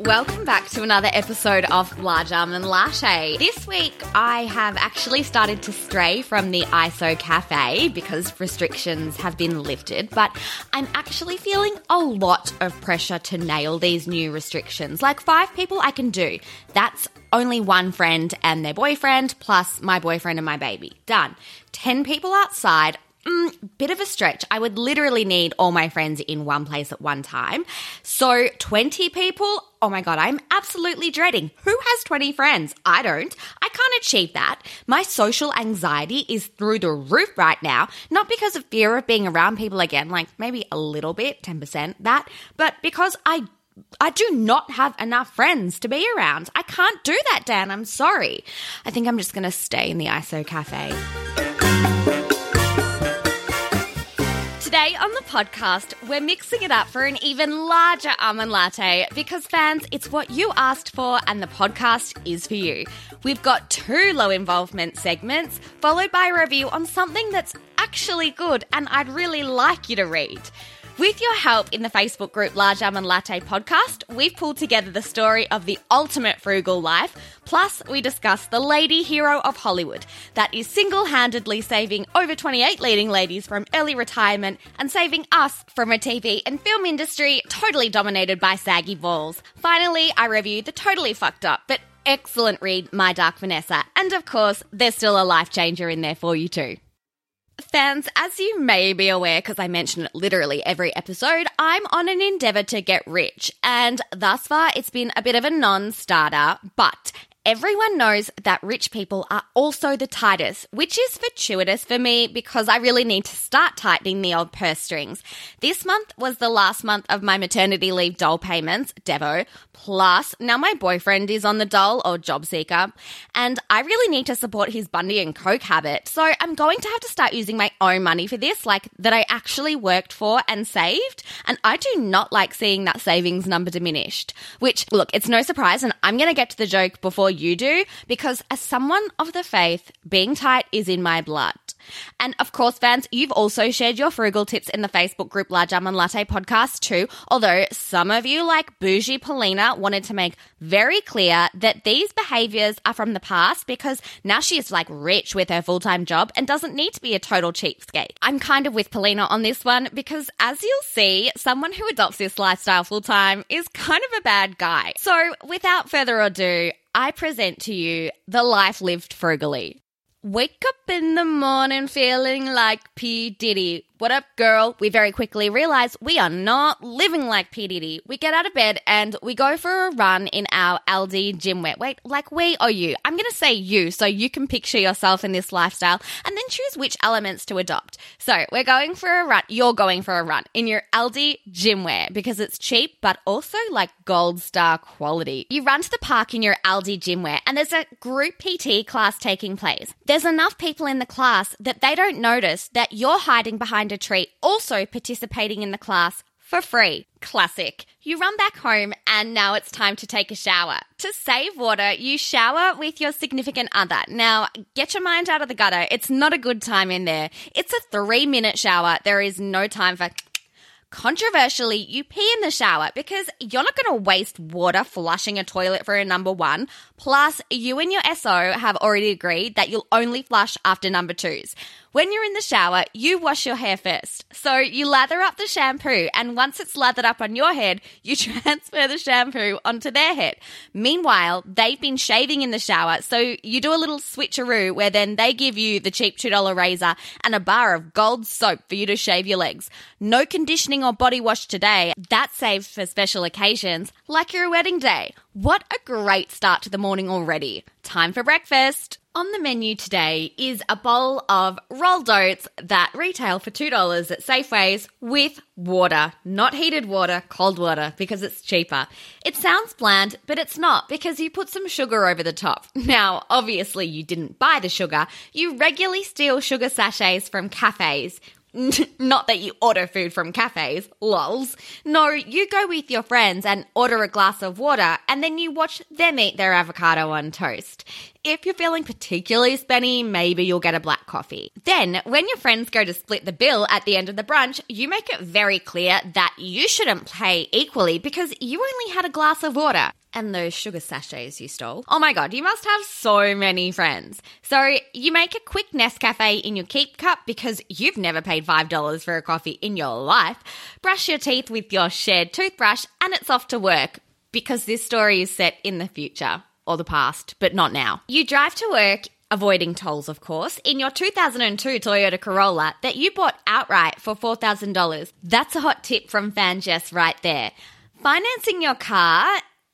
Welcome back to another episode of Large Almond Latte. This week, I have actually started to stray from the ISO cafe because restrictions have been lifted, but I'm actually feeling a lot of pressure to nail these new restrictions. Like five people I can do. That's only one friend and their boyfriend, plus my boyfriend and my baby. Done. 10 people outside. Mm, bit of a stretch. I would literally need all my friends in one place at one time. So 20 people, oh my God, I'm absolutely dreading. Who has 20 friends? I don't. I can't achieve that. My social anxiety is through the roof right now, not because of fear of being around people again, like maybe a little bit, 10% that, but because I I do not have enough friends to be around. I can't do that, Dan. I'm sorry. I think I'm just going to stay in the ISO cafe. Today on the podcast, we're mixing it up for an even larger almond latte because fans, it's what you asked for and the podcast is for you. We've got two low involvement segments, followed by a review on something that's actually good and I'd really like you to read. With your help in the Facebook group Large Almond Latte podcast, we've pulled together the story of the ultimate frugal life. Plus, we discuss the lady hero of Hollywood that is single handedly saving over 28 leading ladies from early retirement and saving us from a TV and film industry totally dominated by saggy balls. Finally, I review the totally fucked up but excellent read My Dark Vanessa. And of course, there's still a life changer in there for you too. Fans, as you may be aware, because I mention it literally every episode, I'm on an endeavor to get rich. And thus far, it's been a bit of a non starter, but Everyone knows that rich people are also the tightest, which is fortuitous for me because I really need to start tightening the old purse strings. This month was the last month of my maternity leave dole payments, Devo, plus now my boyfriend is on the dole or job seeker, and I really need to support his Bundy and Coke habit. So I'm going to have to start using my own money for this, like that I actually worked for and saved, and I do not like seeing that savings number diminished. Which, look, it's no surprise, and I'm going to get to the joke before you do because as someone of the faith, being tight is in my blood. And of course, fans, you've also shared your frugal tips in the Facebook group Large Almond Latte podcast too. Although some of you, like Bougie Polina, wanted to make very clear that these behaviors are from the past because now she is like rich with her full time job and doesn't need to be a total cheapskate. I'm kind of with Polina on this one because as you'll see, someone who adopts this lifestyle full time is kind of a bad guy. So without further ado, I present to you the life lived frugally. Wake up in the morning feeling like P. Diddy. What up, girl? We very quickly realize we are not living like P. Diddy. We get out of bed and we go for a run in our Aldi gym wear. Wait, like we or you? I'm going to say you so you can picture yourself in this lifestyle and then choose which elements to adopt. So we're going for a run. You're going for a run in your Aldi gym wear because it's cheap but also like gold star quality. You run to the park in your Aldi gym wear and there's a group PT class taking place. There's enough people in the class that they don't notice that you're hiding behind a tree, also participating in the class for free. Classic. You run back home and now it's time to take a shower. To save water, you shower with your significant other. Now, get your mind out of the gutter. It's not a good time in there. It's a three minute shower. There is no time for Controversially, you pee in the shower because you're not going to waste water flushing a toilet for a number one. Plus, you and your SO have already agreed that you'll only flush after number twos. When you're in the shower, you wash your hair first. So you lather up the shampoo, and once it's lathered up on your head, you transfer the shampoo onto their head. Meanwhile, they've been shaving in the shower, so you do a little switcheroo where then they give you the cheap $2 razor and a bar of gold soap for you to shave your legs. No conditioning or body wash today. That's saved for special occasions like your wedding day. What a great start to the morning already. Time for breakfast. On the menu today is a bowl of rolled oats that retail for $2 at Safeways with water. Not heated water, cold water, because it's cheaper. It sounds bland, but it's not because you put some sugar over the top. Now, obviously, you didn't buy the sugar. You regularly steal sugar sachets from cafes not that you order food from cafes, lols. No, you go with your friends and order a glass of water and then you watch them eat their avocado on toast. If you're feeling particularly spenny, maybe you'll get a black coffee. Then, when your friends go to split the bill at the end of the brunch, you make it very clear that you shouldn't pay equally because you only had a glass of water and those sugar sachets you stole. Oh my god, you must have so many friends. So you make a quick Nescafe in your keep cup because you've never paid $5 for a coffee in your life. Brush your teeth with your shared toothbrush and it's off to work because this story is set in the future or the past, but not now. You drive to work avoiding tolls, of course, in your 2002 Toyota Corolla that you bought outright for $4,000. That's a hot tip from Fan Jess right there. Financing your car,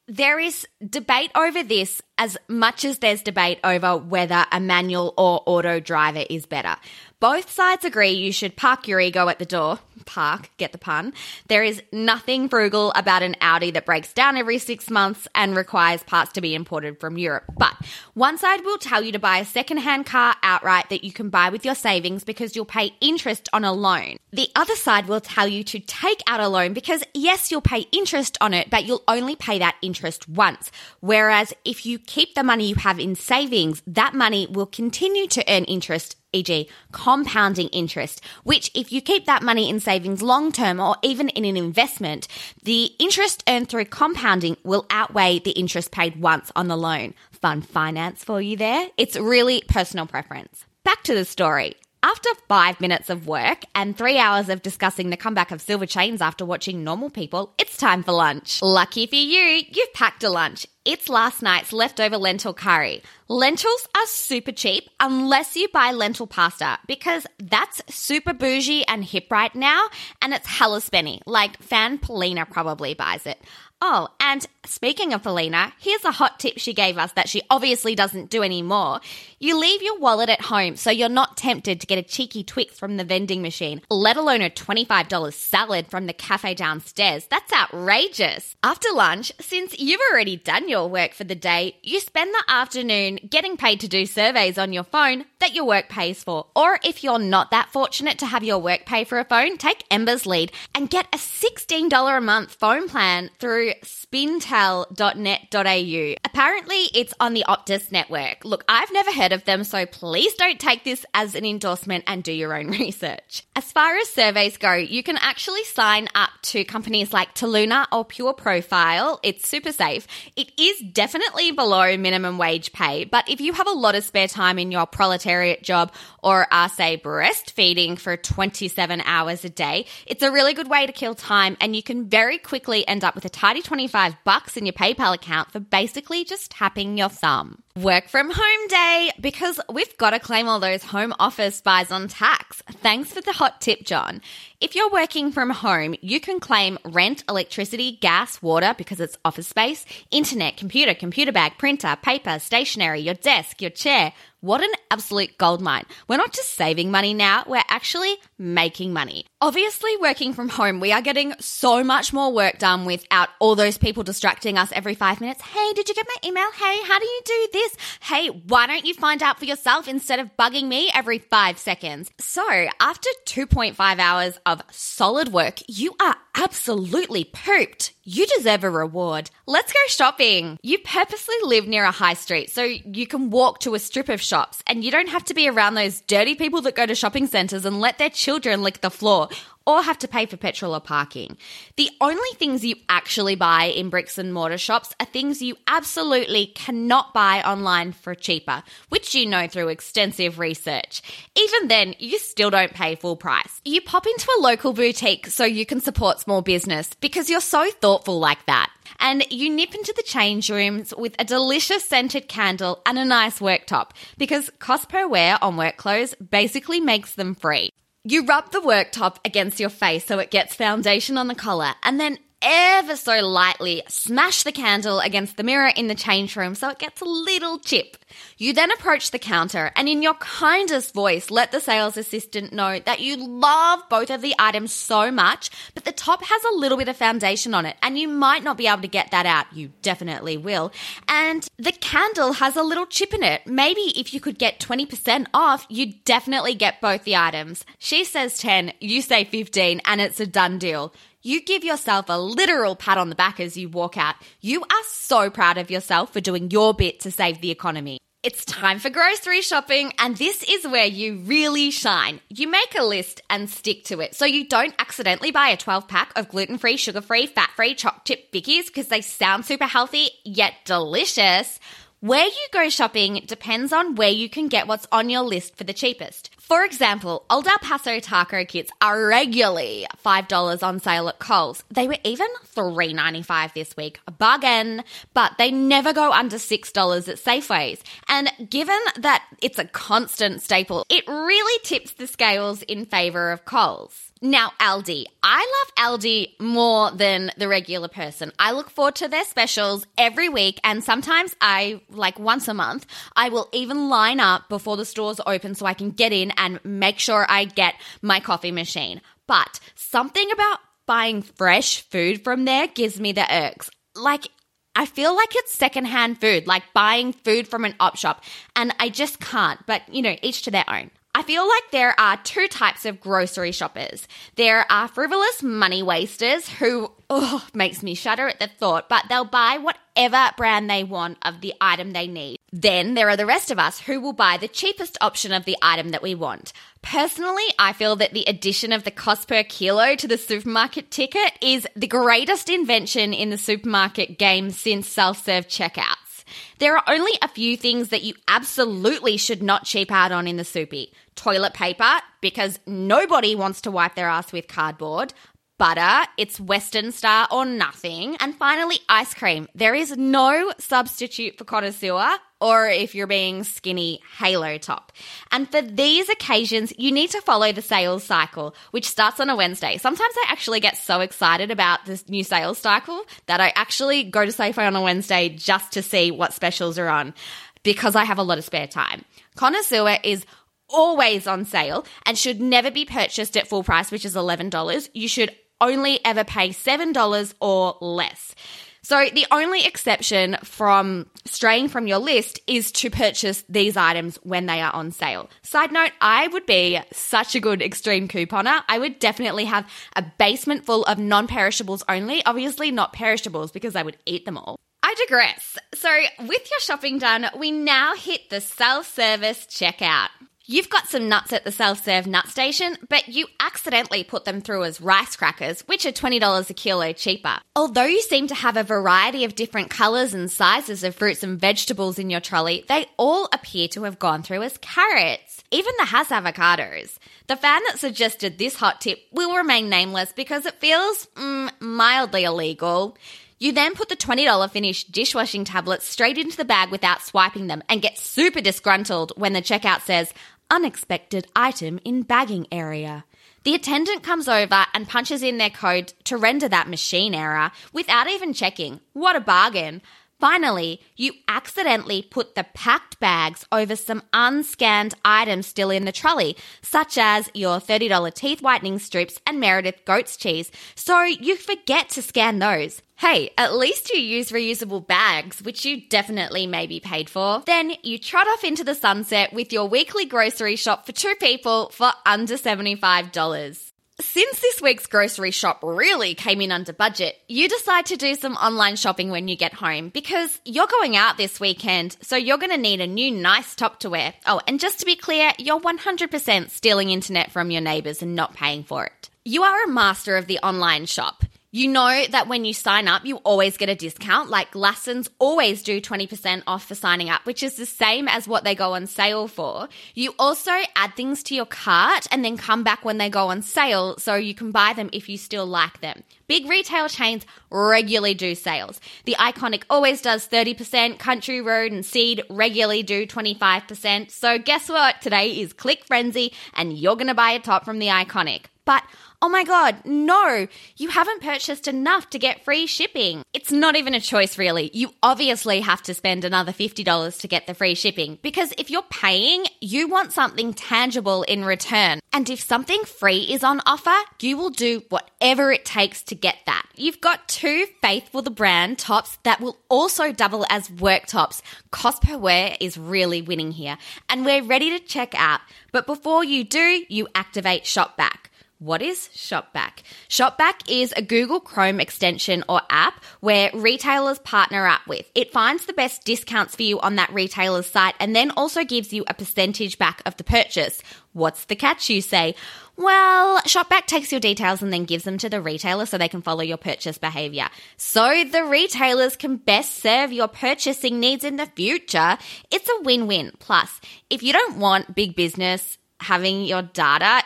there is debate over this as much as there's debate over whether a manual or auto driver is better. Both sides agree you should park your ego at the door. Park, get the pun. There is nothing frugal about an Audi that breaks down every six months and requires parts to be imported from Europe. But one side will tell you to buy a second-hand car outright that you can buy with your savings because you'll pay interest on a loan. The other side will tell you to take out a loan because yes, you'll pay interest on it, but you'll only pay that interest once. Whereas if you keep the money you have in savings, that money will continue to earn interest e.g., compounding interest, which if you keep that money in savings long term or even in an investment, the interest earned through compounding will outweigh the interest paid once on the loan. Fun finance for you there. It's really personal preference. Back to the story. After five minutes of work and three hours of discussing the comeback of Silver Chains after watching Normal People, it's time for lunch. Lucky for you, you've packed a lunch. It's last night's leftover lentil curry. Lentils are super cheap unless you buy lentil pasta because that's super bougie and hip right now and it's hella spenny. Like Fan Polina probably buys it. Oh, and speaking of Polina, here's a hot tip she gave us that she obviously doesn't do anymore. You leave your wallet at home so you're not tempted to get a cheeky Twix from the vending machine, let alone a $25 salad from the cafe downstairs. That's outrageous. After lunch, since you've already done your work for the day, you spend the afternoon getting paid to do surveys on your phone that your work pays for. Or if you're not that fortunate to have your work pay for a phone, take Ember's lead and get a $16 a month phone plan through spintel.net.au. Apparently, it's on the Optus network. Look, I've never heard of them, so please don't take this as an endorsement and do your own research. As far as surveys go, you can actually sign up to companies like Toluna or Pure Profile. It's super safe. It is definitely below minimum wage pay, but if you have a lot of spare time in your proletariat job or are, say, breastfeeding for 27 hours a day, it's a really good way to kill time and you can very quickly end up with a tidy 25 bucks in your PayPal account for basically just tapping your thumb. Work from home day because we've got to claim all those home office buys on tax. Thanks for the hot tip, John. If you're working from home, you can claim rent, electricity, gas, water because it's office space, internet, computer, computer bag, printer, paper, stationery, your desk, your chair. What an absolute goldmine. We're not just saving money now, we're actually making money. Obviously, working from home, we are getting so much more work done without all those people distracting us every five minutes. Hey, did you get my email? Hey, how do you do this? Hey, why don't you find out for yourself instead of bugging me every five seconds? So, after 2.5 hours of solid work, you are absolutely pooped. You deserve a reward. Let's go shopping. You purposely live near a high street so you can walk to a strip of shops and you don't have to be around those dirty people that go to shopping centres and let their children lick the floor or have to pay for petrol or parking. The only things you actually buy in bricks and mortar shops are things you absolutely cannot buy online for cheaper, which you know through extensive research. Even then, you still don't pay full price. You pop into a local boutique so you can support small business because you're so thoughtful like that. And you nip into the change rooms with a delicious scented candle and a nice worktop because cost per wear on work clothes basically makes them free. You rub the worktop against your face so it gets foundation on the collar, and then ever so lightly smash the candle against the mirror in the change room so it gets a little chip. You then approach the counter and in your kindest voice let the sales assistant know that you love both of the items so much, but the top has a little bit of foundation on it and you might not be able to get that out. You definitely will. And the candle has a little chip in it. Maybe if you could get 20% off, you'd definitely get both the items. She says 10, you say 15 and it's a done deal. You give yourself a literal pat on the back as you walk out. You are so proud of yourself for doing your bit to save the economy. It's time for grocery shopping, and this is where you really shine. You make a list and stick to it so you don't accidentally buy a 12 pack of gluten free, sugar free, fat free choc chip Vickies because they sound super healthy yet delicious. Where you go shopping depends on where you can get what's on your list for the cheapest. For example, Old El Paso taco kits are regularly $5 on sale at Coles. They were even $3.95 this week. A bargain. But they never go under $6 at Safeways. And given that it's a constant staple, it really tips the scales in favor of Coles. Now, Aldi. I love Aldi more than the regular person. I look forward to their specials every week, and sometimes I, like once a month, I will even line up before the stores open so I can get in and make sure I get my coffee machine. But something about buying fresh food from there gives me the irks. Like, I feel like it's secondhand food, like buying food from an op shop, and I just can't. But, you know, each to their own. I feel like there are two types of grocery shoppers. There are frivolous money wasters who oh, makes me shudder at the thought, but they'll buy whatever brand they want of the item they need. Then there are the rest of us who will buy the cheapest option of the item that we want. Personally, I feel that the addition of the cost per kilo to the supermarket ticket is the greatest invention in the supermarket game since self-serve checkouts. There are only a few things that you absolutely should not cheap out on in the soupy. Toilet paper, because nobody wants to wipe their ass with cardboard. Butter, it's Western Star or nothing. And finally, ice cream. There is no substitute for connoisseur or if you're being skinny, halo top. And for these occasions, you need to follow the sales cycle, which starts on a Wednesday. Sometimes I actually get so excited about this new sales cycle that I actually go to Safeway on a Wednesday just to see what specials are on because I have a lot of spare time. Connoisseur is always on sale and should never be purchased at full price, which is $11. You should only ever pay $7 or less. So the only exception from straying from your list is to purchase these items when they are on sale. Side note, I would be such a good extreme couponer. I would definitely have a basement full of non-perishables only, obviously not perishables because I would eat them all. I digress. So, with your shopping done, we now hit the self service checkout. You've got some nuts at the self serve nut station, but you accidentally put them through as rice crackers, which are $20 a kilo cheaper. Although you seem to have a variety of different colours and sizes of fruits and vegetables in your trolley, they all appear to have gone through as carrots. Even the Hass avocados. The fan that suggested this hot tip will remain nameless because it feels mm, mildly illegal. You then put the $20 Finish dishwashing tablets straight into the bag without swiping them and get super disgruntled when the checkout says, unexpected item in bagging area. The attendant comes over and punches in their code to render that machine error without even checking. What a bargain! Finally, you accidentally put the packed bags over some unscanned items still in the trolley, such as your $30 teeth whitening strips and Meredith goat's cheese, so you forget to scan those. Hey, at least you use reusable bags, which you definitely may be paid for. Then you trot off into the sunset with your weekly grocery shop for two people for under $75. Since this week's grocery shop really came in under budget, you decide to do some online shopping when you get home because you're going out this weekend, so you're going to need a new nice top to wear. Oh, and just to be clear, you're 100% stealing internet from your neighbors and not paying for it. You are a master of the online shop. You know that when you sign up, you always get a discount. Like Glassons always do 20% off for signing up, which is the same as what they go on sale for. You also add things to your cart and then come back when they go on sale so you can buy them if you still like them. Big retail chains regularly do sales. The Iconic always does 30%, Country Road and Seed regularly do 25%. So guess what? Today is Click Frenzy and you're going to buy a top from the Iconic. But oh my god, no, you haven't purchased enough to get free shipping. It's not even a choice, really. You obviously have to spend another $50 to get the free shipping because if you're paying, you want something tangible in return. And if something free is on offer, you will do whatever it takes to get that. You've got two Faithful the brand tops that will also double as work tops. Cost per wear is really winning here. And we're ready to check out. But before you do, you activate Shopback. What is Shopback? Shopback is a Google Chrome extension or app where retailers partner up with. It finds the best discounts for you on that retailer's site and then also gives you a percentage back of the purchase. What's the catch, you say? Well, Shopback takes your details and then gives them to the retailer so they can follow your purchase behavior. So the retailers can best serve your purchasing needs in the future. It's a win win. Plus, if you don't want big business having your data,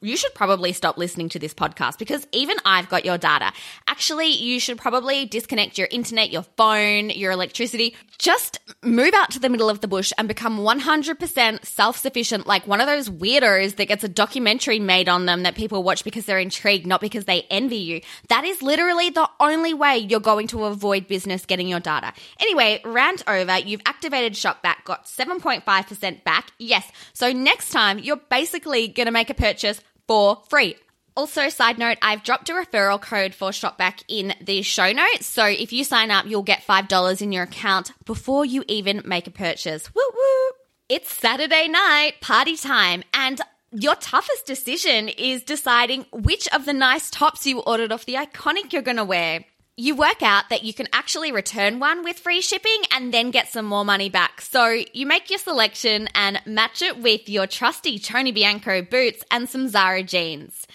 you should probably stop listening to this podcast because even I've got your data. Actually, you should probably disconnect your internet, your phone, your electricity. Just move out to the middle of the bush and become 100% self sufficient, like one of those weirdos that gets a documentary made on them that people watch because they're intrigued, not because they envy you. That is literally the only way you're going to avoid business getting your data. Anyway, rant over. You've activated Shopback, got 7.5% back. Yes. So next time, you're basically going to make a purchase for free. Also, side note, I've dropped a referral code for Shopback in the show notes. So if you sign up, you'll get $5 in your account before you even make a purchase. Woo woo! It's Saturday night, party time, and your toughest decision is deciding which of the nice tops you ordered off the iconic you're going to wear you work out that you can actually return one with free shipping and then get some more money back. So you make your selection and match it with your trusty Tony Bianco boots and some Zara jeans.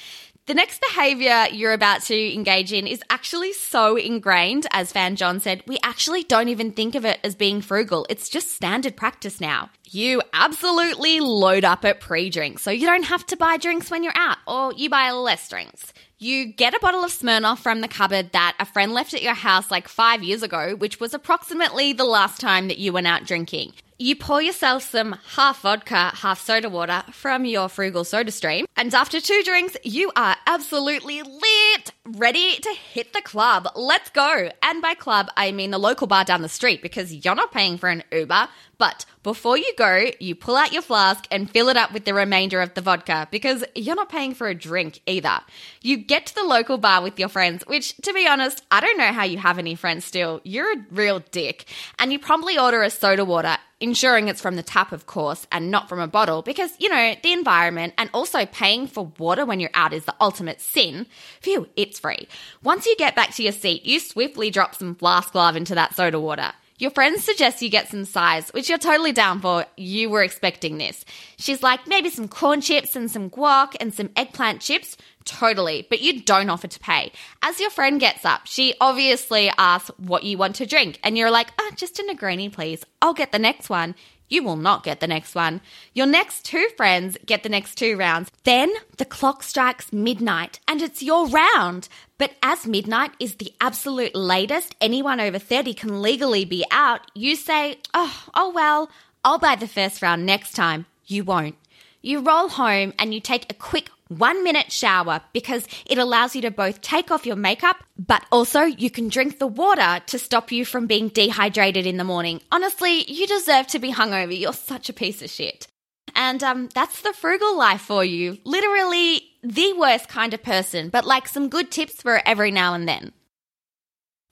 The next behavior you're about to engage in is actually so ingrained, as Fan John said, we actually don't even think of it as being frugal. It's just standard practice now. You absolutely load up at pre drinks, so you don't have to buy drinks when you're out, or you buy less drinks. You get a bottle of Smirnoff from the cupboard that a friend left at your house like five years ago, which was approximately the last time that you went out drinking. You pour yourself some half vodka, half soda water from your frugal soda stream, and after two drinks, you are absolutely lit, ready to hit the club. Let's go. And by club, I mean the local bar down the street because you're not paying for an Uber. But before you go, you pull out your flask and fill it up with the remainder of the vodka because you're not paying for a drink either. You get to the local bar with your friends, which, to be honest, I don't know how you have any friends still. You're a real dick. And you promptly order a soda water ensuring it's from the tap, of course, and not from a bottle, because, you know, the environment and also paying for water when you're out is the ultimate sin. Phew, it's free. Once you get back to your seat, you swiftly drop some flask love into that soda water. Your friend suggests you get some size, which you're totally down for. You were expecting this. She's like, maybe some corn chips and some guac and some eggplant chips. Totally, but you don't offer to pay. As your friend gets up, she obviously asks what you want to drink, and you're like, ah, just a Negroni, please. I'll get the next one. You will not get the next one. Your next two friends get the next two rounds. Then the clock strikes midnight and it's your round. But as midnight is the absolute latest anyone over 30 can legally be out, you say, oh, oh well, I'll buy the first round next time. You won't. You roll home and you take a quick one minute shower because it allows you to both take off your makeup, but also you can drink the water to stop you from being dehydrated in the morning. Honestly, you deserve to be hungover. You're such a piece of shit. And um, that's the frugal life for you. Literally the worst kind of person, but like some good tips for every now and then.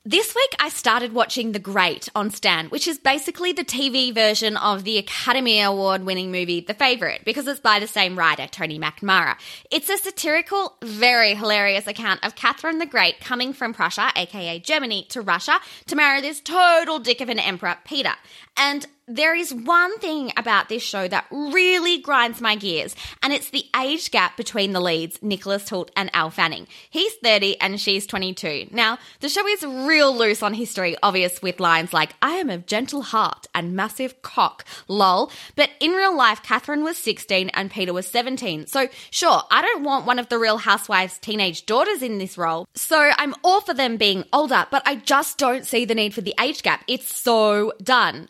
This week, I started watching The Great on Stan, which is basically the TV version of the Academy Award winning movie The Favourite, because it's by the same writer, Tony McNamara. It's a satirical, very hilarious account of Catherine the Great coming from Prussia, aka Germany, to Russia to marry this total dick of an emperor, Peter. And there is one thing about this show that really grinds my gears, and it's the age gap between the leads, Nicholas Hoult and Elle Fanning. He's 30 and she's 22. Now, the show is real loose on history, obvious with lines like, I am of gentle heart and massive cock, lol. But in real life, Catherine was 16 and Peter was 17. So, sure, I don't want one of the real housewives' teenage daughters in this role. So, I'm all for them being older, but I just don't see the need for the age gap. It's so done.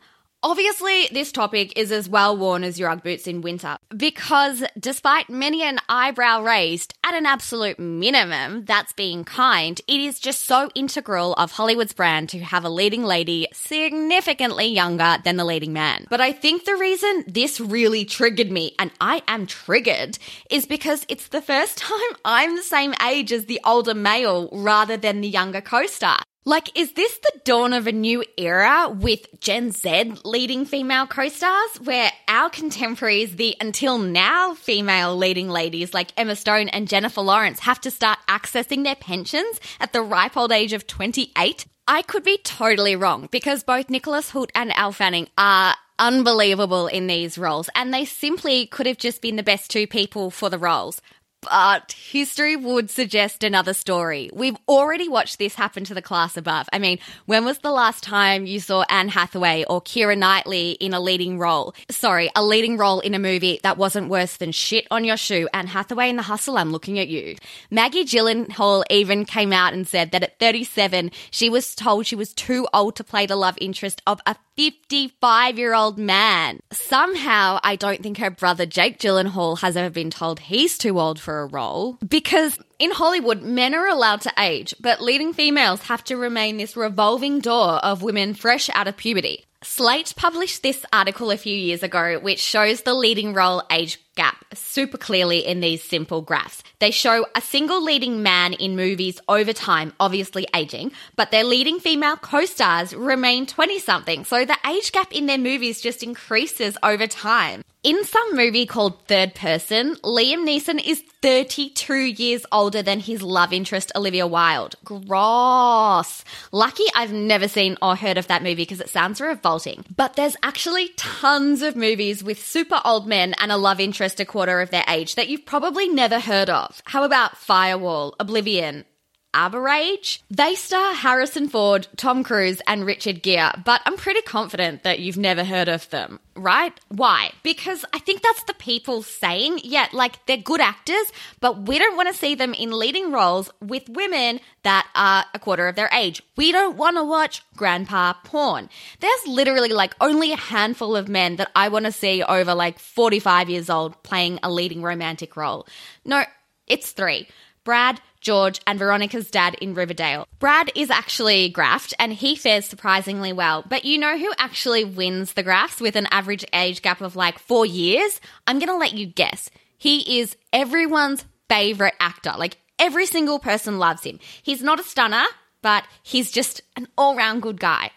Obviously, this topic is as well worn as your Ugg boots in winter because despite many an eyebrow raised at an absolute minimum, that's being kind, it is just so integral of Hollywood's brand to have a leading lady significantly younger than the leading man. But I think the reason this really triggered me, and I am triggered, is because it's the first time I'm the same age as the older male rather than the younger co-star. Like, is this the dawn of a new era with Gen Z leading female co stars where our contemporaries, the until now female leading ladies like Emma Stone and Jennifer Lawrence, have to start accessing their pensions at the ripe old age of 28? I could be totally wrong because both Nicholas Hoult and Elle Fanning are unbelievable in these roles and they simply could have just been the best two people for the roles. But history would suggest another story. We've already watched this happen to the class above. I mean, when was the last time you saw Anne Hathaway or Keira Knightley in a leading role? Sorry, a leading role in a movie that wasn't worse than shit on your shoe. Anne Hathaway in The Hustle, I'm looking at you. Maggie Gyllenhaal even came out and said that at 37, she was told she was too old to play the love interest of a 55 year old man. Somehow, I don't think her brother Jake Gyllenhaal has ever been told he's too old for a role because in Hollywood, men are allowed to age, but leading females have to remain this revolving door of women fresh out of puberty. Slate published this article a few years ago, which shows the leading role age gap super clearly in these simple graphs. They show a single leading man in movies over time, obviously aging, but their leading female co stars remain 20 something, so the age gap in their movies just increases over time. In some movie called Third Person, Liam Neeson is 32 years older than his love interest, Olivia Wilde. Gross. Lucky I've never seen or heard of that movie because it sounds revolting. But there's actually tons of movies with super old men and a love interest a quarter of their age that you've probably never heard of. How about Firewall, Oblivion, Arbitrage. They star Harrison Ford, Tom Cruise, and Richard Gere, but I'm pretty confident that you've never heard of them, right? Why? Because I think that's the people saying, yeah, like they're good actors, but we don't want to see them in leading roles with women that are a quarter of their age. We don't want to watch grandpa porn. There's literally like only a handful of men that I want to see over like 45 years old playing a leading romantic role. No, it's three. Brad, George, and Veronica's dad in Riverdale. Brad is actually graphed and he fares surprisingly well. But you know who actually wins the graphs with an average age gap of like four years? I'm going to let you guess. He is everyone's favorite actor. Like every single person loves him. He's not a stunner, but he's just an all round good guy.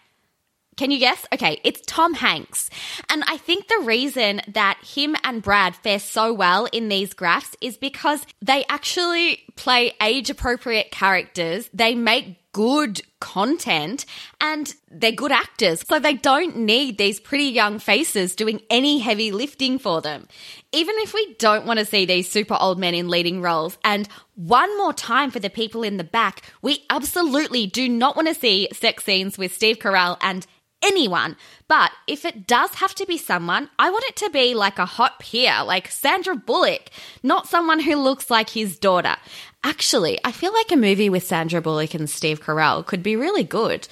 Can you guess? Okay, it's Tom Hanks. And I think the reason that him and Brad fare so well in these graphs is because they actually play age appropriate characters. They make good content and they're good actors. So they don't need these pretty young faces doing any heavy lifting for them. Even if we don't want to see these super old men in leading roles, and one more time for the people in the back, we absolutely do not want to see sex scenes with Steve Carell and anyone. But if it does have to be someone, I want it to be like a hot peer, like Sandra Bullock, not someone who looks like his daughter. Actually, I feel like a movie with Sandra Bullock and Steve Carell could be really good.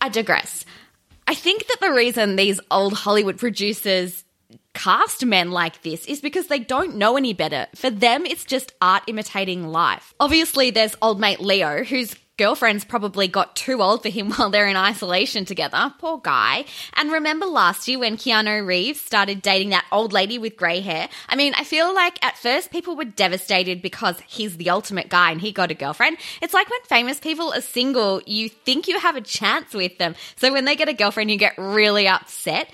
I digress. I think that the reason these old Hollywood producers cast men like this is because they don't know any better. For them, it's just art imitating life. Obviously, there's old mate Leo, who's girlfriends probably got too old for him while they're in isolation together. Poor guy. And remember last year when Keanu Reeves started dating that old lady with grey hair? I mean, I feel like at first people were devastated because he's the ultimate guy and he got a girlfriend. It's like when famous people are single, you think you have a chance with them. So when they get a girlfriend, you get really upset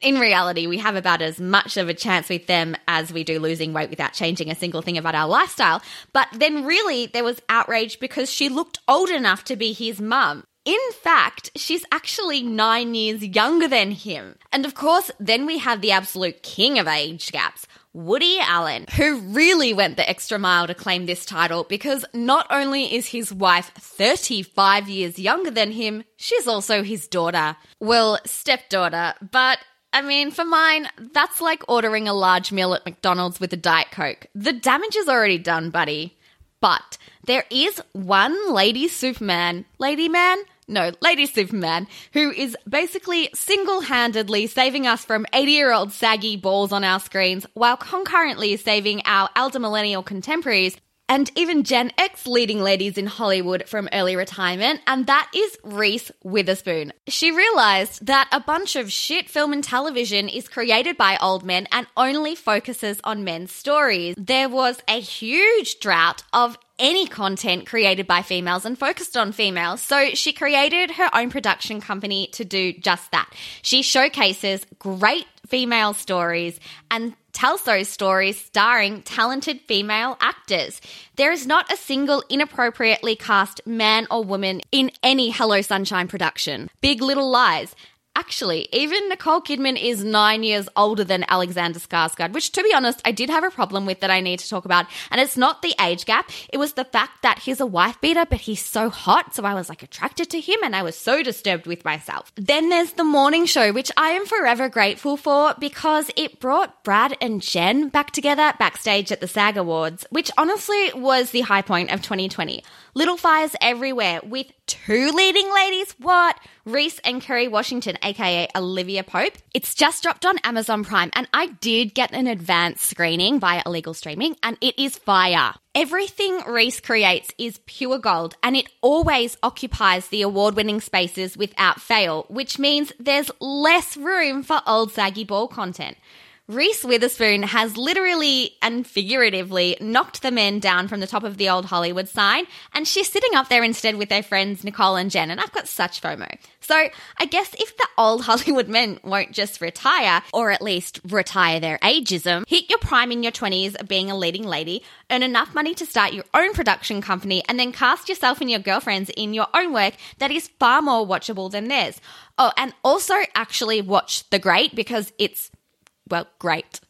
in reality, we have about as much of a chance with them as we do losing weight without changing a single thing about our lifestyle. But then, really, there was outrage because she looked old enough to be his mum. In fact, she's actually nine years younger than him. And of course, then we have the absolute king of age gaps. Woody Allen, who really went the extra mile to claim this title because not only is his wife 35 years younger than him, she's also his daughter. Well, stepdaughter, but I mean, for mine, that's like ordering a large meal at McDonald's with a Diet Coke. The damage is already done, buddy. But there is one lady Superman, lady man? No, Lady Superman, who is basically single handedly saving us from 80 year old saggy balls on our screens while concurrently saving our elder millennial contemporaries and even Gen X leading ladies in Hollywood from early retirement, and that is Reese Witherspoon. She realized that a bunch of shit film and television is created by old men and only focuses on men's stories. There was a huge drought of any content created by females and focused on females. So she created her own production company to do just that. She showcases great female stories and tells those stories starring talented female actors. There is not a single inappropriately cast man or woman in any Hello Sunshine production. Big Little Lies, Actually, even Nicole Kidman is nine years older than Alexander Skarsgård, which, to be honest, I did have a problem with that I need to talk about. And it's not the age gap; it was the fact that he's a wife beater, but he's so hot, so I was like attracted to him, and I was so disturbed with myself. Then there's the morning show, which I am forever grateful for because it brought Brad and Jen back together backstage at the SAG Awards, which honestly was the high point of 2020. Little fires everywhere with two leading ladies. What? Reese and Kerry Washington, aka Olivia Pope. It's just dropped on Amazon Prime, and I did get an advanced screening via illegal streaming, and it is fire. Everything Reese creates is pure gold, and it always occupies the award winning spaces without fail, which means there's less room for old saggy ball content. Reese Witherspoon has literally and figuratively knocked the men down from the top of the old Hollywood sign, and she's sitting up there instead with their friends Nicole and Jen, and I've got such FOMO. So I guess if the old Hollywood men won't just retire, or at least retire their ageism, hit your prime in your 20s of being a leading lady, earn enough money to start your own production company, and then cast yourself and your girlfriends in your own work that is far more watchable than theirs. Oh, and also actually watch The Great because it's well, great.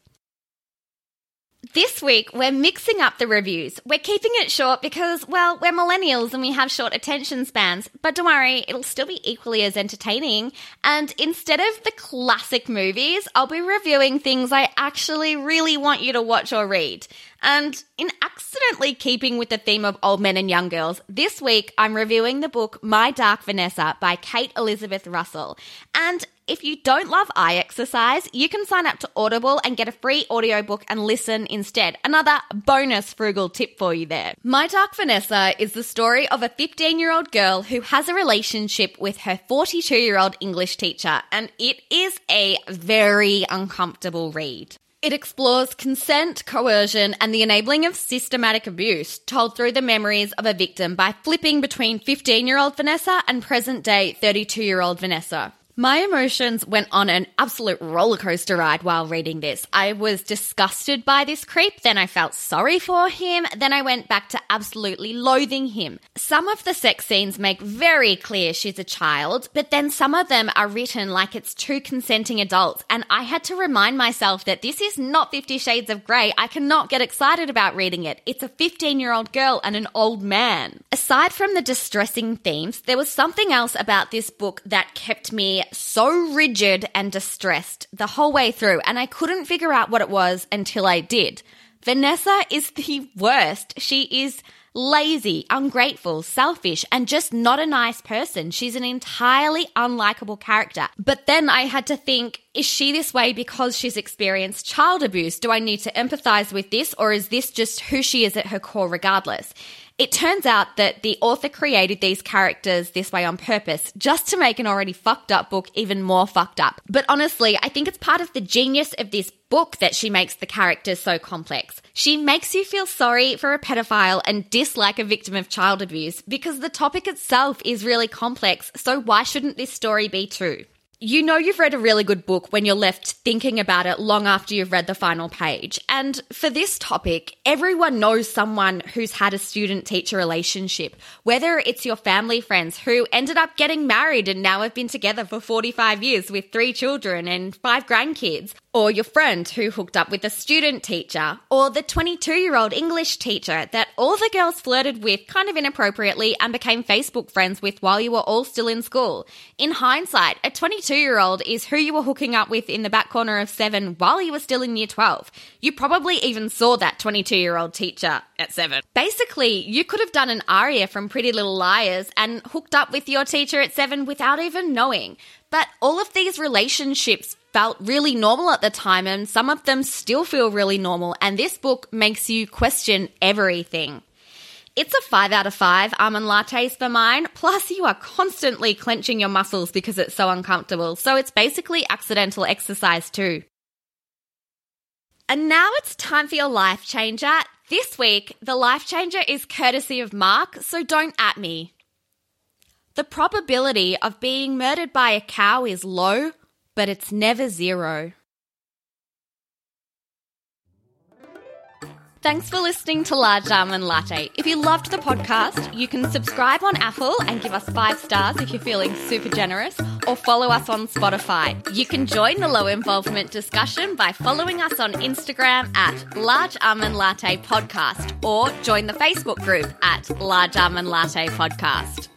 This week, we're mixing up the reviews. We're keeping it short because, well, we're millennials and we have short attention spans. But don't worry, it'll still be equally as entertaining. And instead of the classic movies, I'll be reviewing things I actually really want you to watch or read. And in accidentally keeping with the theme of old men and young girls, this week I'm reviewing the book My Dark Vanessa by Kate Elizabeth Russell. And if you don't love eye exercise, you can sign up to Audible and get a free audiobook and listen instead. Another bonus frugal tip for you there. My Dark Vanessa is the story of a 15 year old girl who has a relationship with her 42 year old English teacher, and it is a very uncomfortable read. It explores consent, coercion, and the enabling of systematic abuse, told through the memories of a victim by flipping between 15 year old Vanessa and present day 32 year old Vanessa. My emotions went on an absolute roller coaster ride while reading this. I was disgusted by this creep, then I felt sorry for him, then I went back to absolutely loathing him. Some of the sex scenes make very clear she's a child, but then some of them are written like it's two consenting adults, and I had to remind myself that this is not Fifty Shades of Grey. I cannot get excited about reading it. It's a 15 year old girl and an old man. Aside from the distressing themes, there was something else about this book that kept me so rigid and distressed the whole way through, and I couldn't figure out what it was until I did. Vanessa is the worst. She is lazy, ungrateful, selfish, and just not a nice person. She's an entirely unlikable character. But then I had to think, is she this way because she's experienced child abuse? Do I need to empathize with this, or is this just who she is at her core regardless? It turns out that the author created these characters this way on purpose, just to make an already fucked up book even more fucked up. But honestly, I think it's part of the genius of this book that she makes the characters so complex. She makes you feel sorry for a pedophile and dislike a victim of child abuse because the topic itself is really complex, so why shouldn't this story be too? You know you've read a really good book when you're left thinking about it long after you've read the final page. And for this topic, everyone knows someone who's had a student teacher relationship, whether it's your family friends who ended up getting married and now have been together for 45 years with three children and five grandkids, or your friend who hooked up with a student teacher, or the 22 year old English teacher that all the girls flirted with kind of inappropriately and became Facebook friends with while you were all still in school. In hindsight, a 22 year old is who you were hooking up with in the back corner of seven while you were still in year 12. You probably even saw that 22 year old teacher at seven. Basically, you could have done an aria from Pretty Little Liars and hooked up with your teacher at seven without even knowing. But all of these relationships felt really normal at the time, and some of them still feel really normal. And this book makes you question everything. It's a 5 out of 5 almond lattes for mine. Plus, you are constantly clenching your muscles because it's so uncomfortable. So, it's basically accidental exercise too. And now it's time for your life changer. This week, the life changer is courtesy of Mark, so don't at me. The probability of being murdered by a cow is low, but it's never zero. Thanks for listening to Large Almond Latte. If you loved the podcast, you can subscribe on Apple and give us five stars if you're feeling super generous, or follow us on Spotify. You can join the low involvement discussion by following us on Instagram at Large Almond Latte Podcast, or join the Facebook group at Large Almond Latte Podcast.